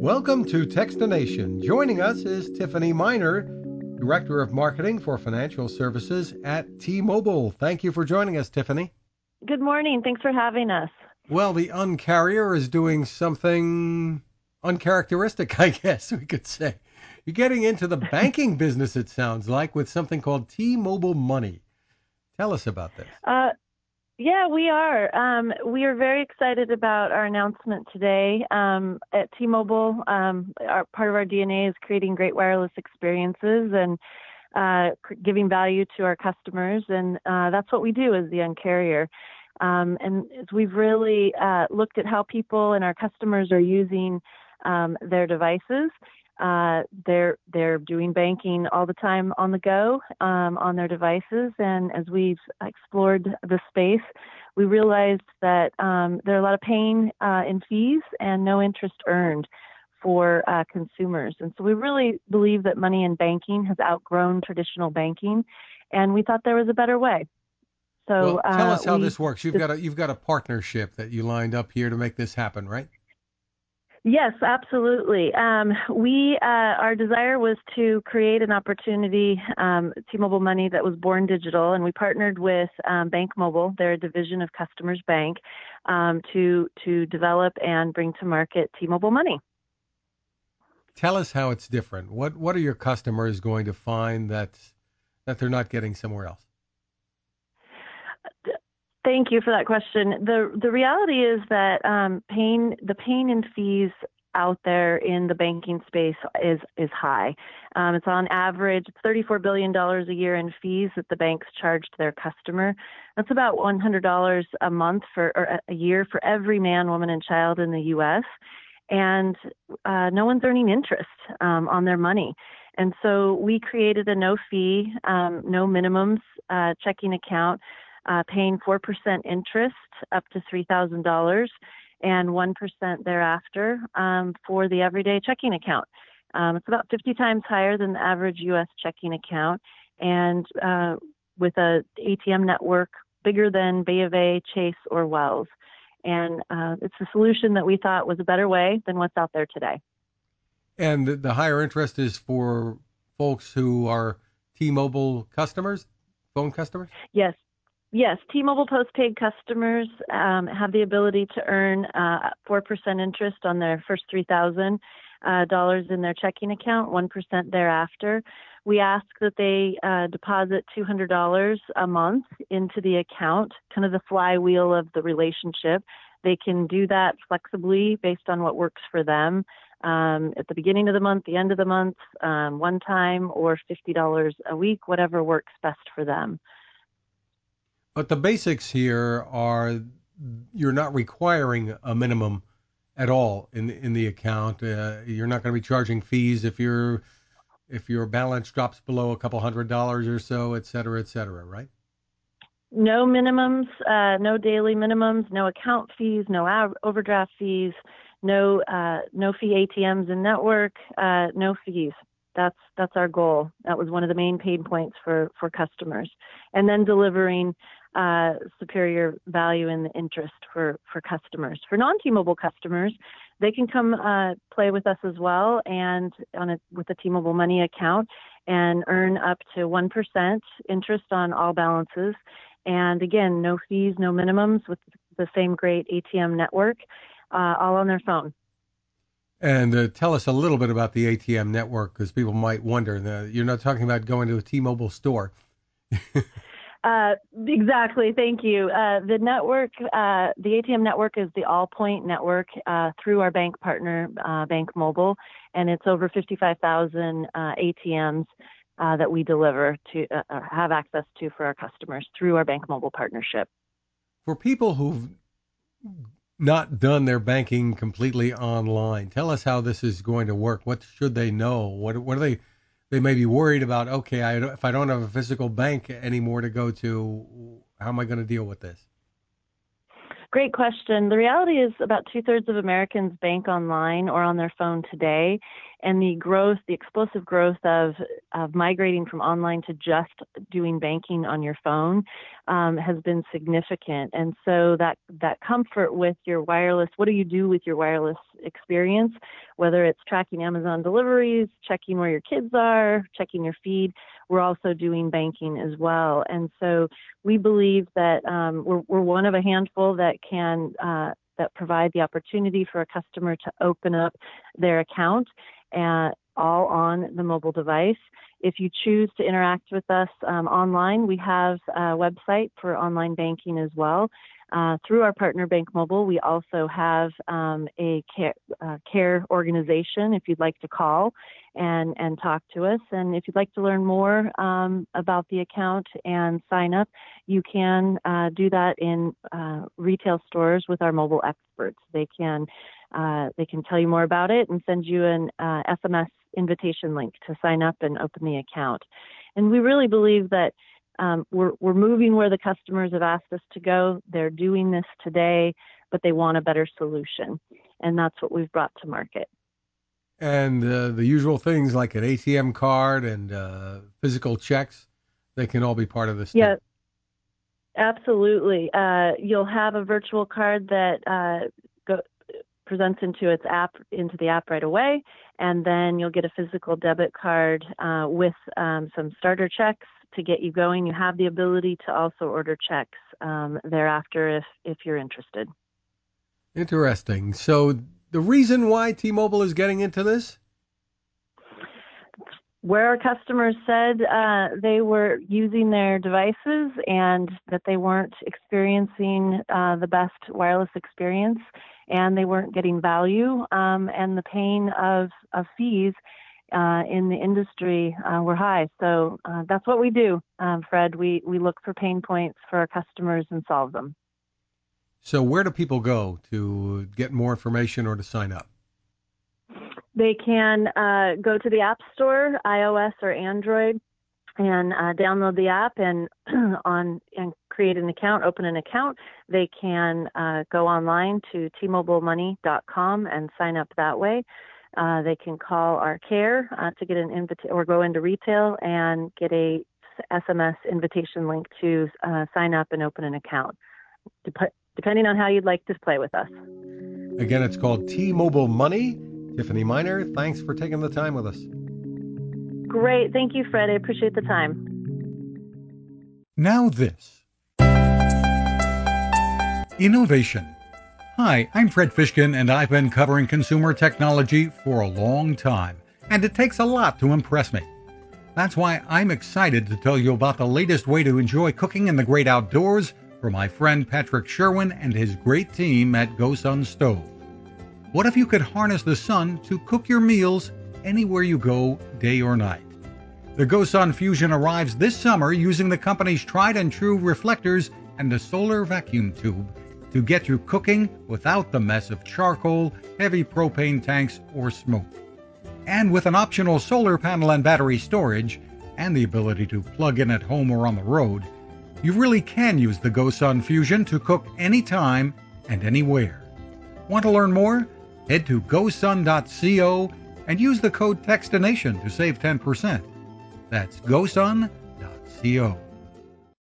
Welcome to Techstination. Joining us is Tiffany Miner, Director of Marketing for Financial Services at T-Mobile. Thank you for joining us, Tiffany. Good morning. Thanks for having us. Well, the Uncarrier is doing something uncharacteristic, I guess we could say. You're getting into the banking business, it sounds like, with something called T-Mobile Money. Tell us about this. Uh, yeah, we are. Um, we are very excited about our announcement today um, at T-Mobile. Um, our, part of our DNA is creating great wireless experiences and uh, giving value to our customers, and uh, that's what we do as the Uncarrier. Um, and as we've really uh, looked at how people and our customers are using um, their devices, uh, they're they're doing banking all the time on the go um, on their devices, and as we've explored the space, we realized that um, there are a lot of pain uh, in fees and no interest earned for uh, consumers. And so we really believe that money in banking has outgrown traditional banking, and we thought there was a better way. So well, tell us uh, how we, this works. You've got a you've got a partnership that you lined up here to make this happen, right? Yes, absolutely. Um, we uh, our desire was to create an opportunity, um, T-Mobile Money, that was born digital, and we partnered with um, BankMobile, they're a division of Customers Bank, um, to to develop and bring to market T-Mobile Money. Tell us how it's different. What what are your customers going to find that that they're not getting somewhere else? Thank you for that question. the The reality is that um, pain, the pain and fees out there in the banking space is is high. Um, it's on average it's 34 billion dollars a year in fees that the banks charge to their customer. That's about 100 dollars a month for or a year for every man, woman, and child in the U.S. And uh, no one's earning interest um, on their money. And so we created a no fee, um, no minimums uh, checking account uh, paying 4% interest up to $3,000 and 1% thereafter um, for the everyday checking account. Um, it's about 50 times higher than the average U.S. checking account, and uh, with a ATM network bigger than B of A, Chase, or Wells. And uh, it's a solution that we thought was a better way than what's out there today. And the higher interest is for folks who are T-Mobile customers, phone customers. Yes, Yes, T-Mobile postpaid customers um, have the ability to earn uh, four percent interest on their first three thousand uh, dollars in their checking account, one percent thereafter. We ask that they uh, deposit two hundred dollars a month into the account, kind of the flywheel of the relationship. They can do that flexibly based on what works for them. Um, at the beginning of the month, the end of the month, um, one time, or fifty dollars a week, whatever works best for them. But the basics here are you're not requiring a minimum at all in in the account. Uh, you're not going to be charging fees if your if your balance drops below a couple hundred dollars or so, et cetera, et cetera, right? No minimums, uh, no daily minimums, no account fees, no overdraft fees, no uh, no fee ATMs in network, uh, no fees. That's that's our goal. That was one of the main pain points for for customers, and then delivering uh, superior value in the interest for, for customers. For non-T-Mobile customers, they can come uh, play with us as well and on a, with a T-Mobile Money account and earn up to 1% interest on all balances. And again, no fees, no minimums with the same great ATM network, uh, all on their phone. And uh, tell us a little bit about the ATM network because people might wonder. The, you're not talking about going to a T-Mobile store. Uh, exactly. Thank you. Uh, the network, uh, the ATM network is the Allpoint network uh, through our bank partner, uh, BankMobile, and it's over 55,000 uh, ATMs that we deliver to have access to for our customers through our BankMobile partnership. For people who've not done their banking completely online, tell us how this is going to work. What should they know? What what are they they may be worried about. Okay, I, if I don't have a physical bank anymore to go to, how am I going to deal with this? Great question. The reality is about two thirds of Americans bank online or on their phone today, and the growth, the explosive growth of, of migrating from online to just doing banking on your phone um, has been significant. And so that that comfort with your wireless, what do you do with your wireless experience? Whether it's tracking Amazon deliveries, checking where your kids are, checking your feed, we're also doing banking as well. And so we believe that um, we're, we're one of a handful that can uh, that provide the opportunity for a customer to open up their account and all on the mobile device. If you choose to interact with us um, online, we have a website for online banking as well. Uh, through our partner BankMobile, we also have um, a care, uh, care, organization if you'd like to call and, and talk to us. And if you'd like to learn more um, about the account and sign up, you can uh, do that in uh, retail stores with our mobile experts. They can uh, they can tell you more about it and send you an SMS uh, invitation link to sign up and open the account. And we really believe that um, we're, we're moving where the customers have asked us to go. They're doing this today, but they want a better solution. And that's what we've brought to market. And uh, the usual things like an ATM card and uh, physical checks, they can all be part of this. Yeah, too. absolutely. Uh, you'll have a virtual card that uh, presents into its app into the app right away, and then you'll get a physical debit card uh, with um, some starter checks to get you going. You have the ability to also order checks um, thereafter if if you're interested. Interesting. So the reason why T-Mobile is getting into this? Where our customers said uh, they were using their devices and that they weren't experiencing uh, the best wireless experience and they weren't getting value um, and the pain of, of fees uh, in the industry uh, were high. So uh, that's what we do, um, Fred. We, we look for pain points for our customers and solve them. So where do people go to get more information or to sign up? They can uh, go to the App Store, iOS or Android, and uh, download the app and on and create an account, open an account. They can uh, go online to tmobilemoney.com and sign up that way. Uh, they can call our care uh, to get an invitation or go into retail and get a SMS invitation link to uh, sign up and open an account, Dep- depending on how you'd like to play with us. Again, it's called T-Mobile Money. Tiffany Miner, thanks for taking the time with us. Great. Thank you, Fred. I appreciate the time. Now, this innovation. Hi, I'm Fred Fishkin, and I've been covering consumer technology for a long time, and it takes a lot to impress me. That's why I'm excited to tell you about the latest way to enjoy cooking in the great outdoors from my friend Patrick Sherwin and his great team at GoSun Stove. What if you could harness the sun to cook your meals anywhere you go, day or night? The GoSun Fusion arrives this summer using the company's tried and true reflectors and a solar vacuum tube to get you cooking without the mess of charcoal, heavy propane tanks, or smoke. And with an optional solar panel and battery storage, and the ability to plug in at home or on the road, you really can use the GoSun Fusion to cook anytime and anywhere. Want to learn more? Head to gosun.co and use the code TEXTINATION to save 10%. That's gosun.co.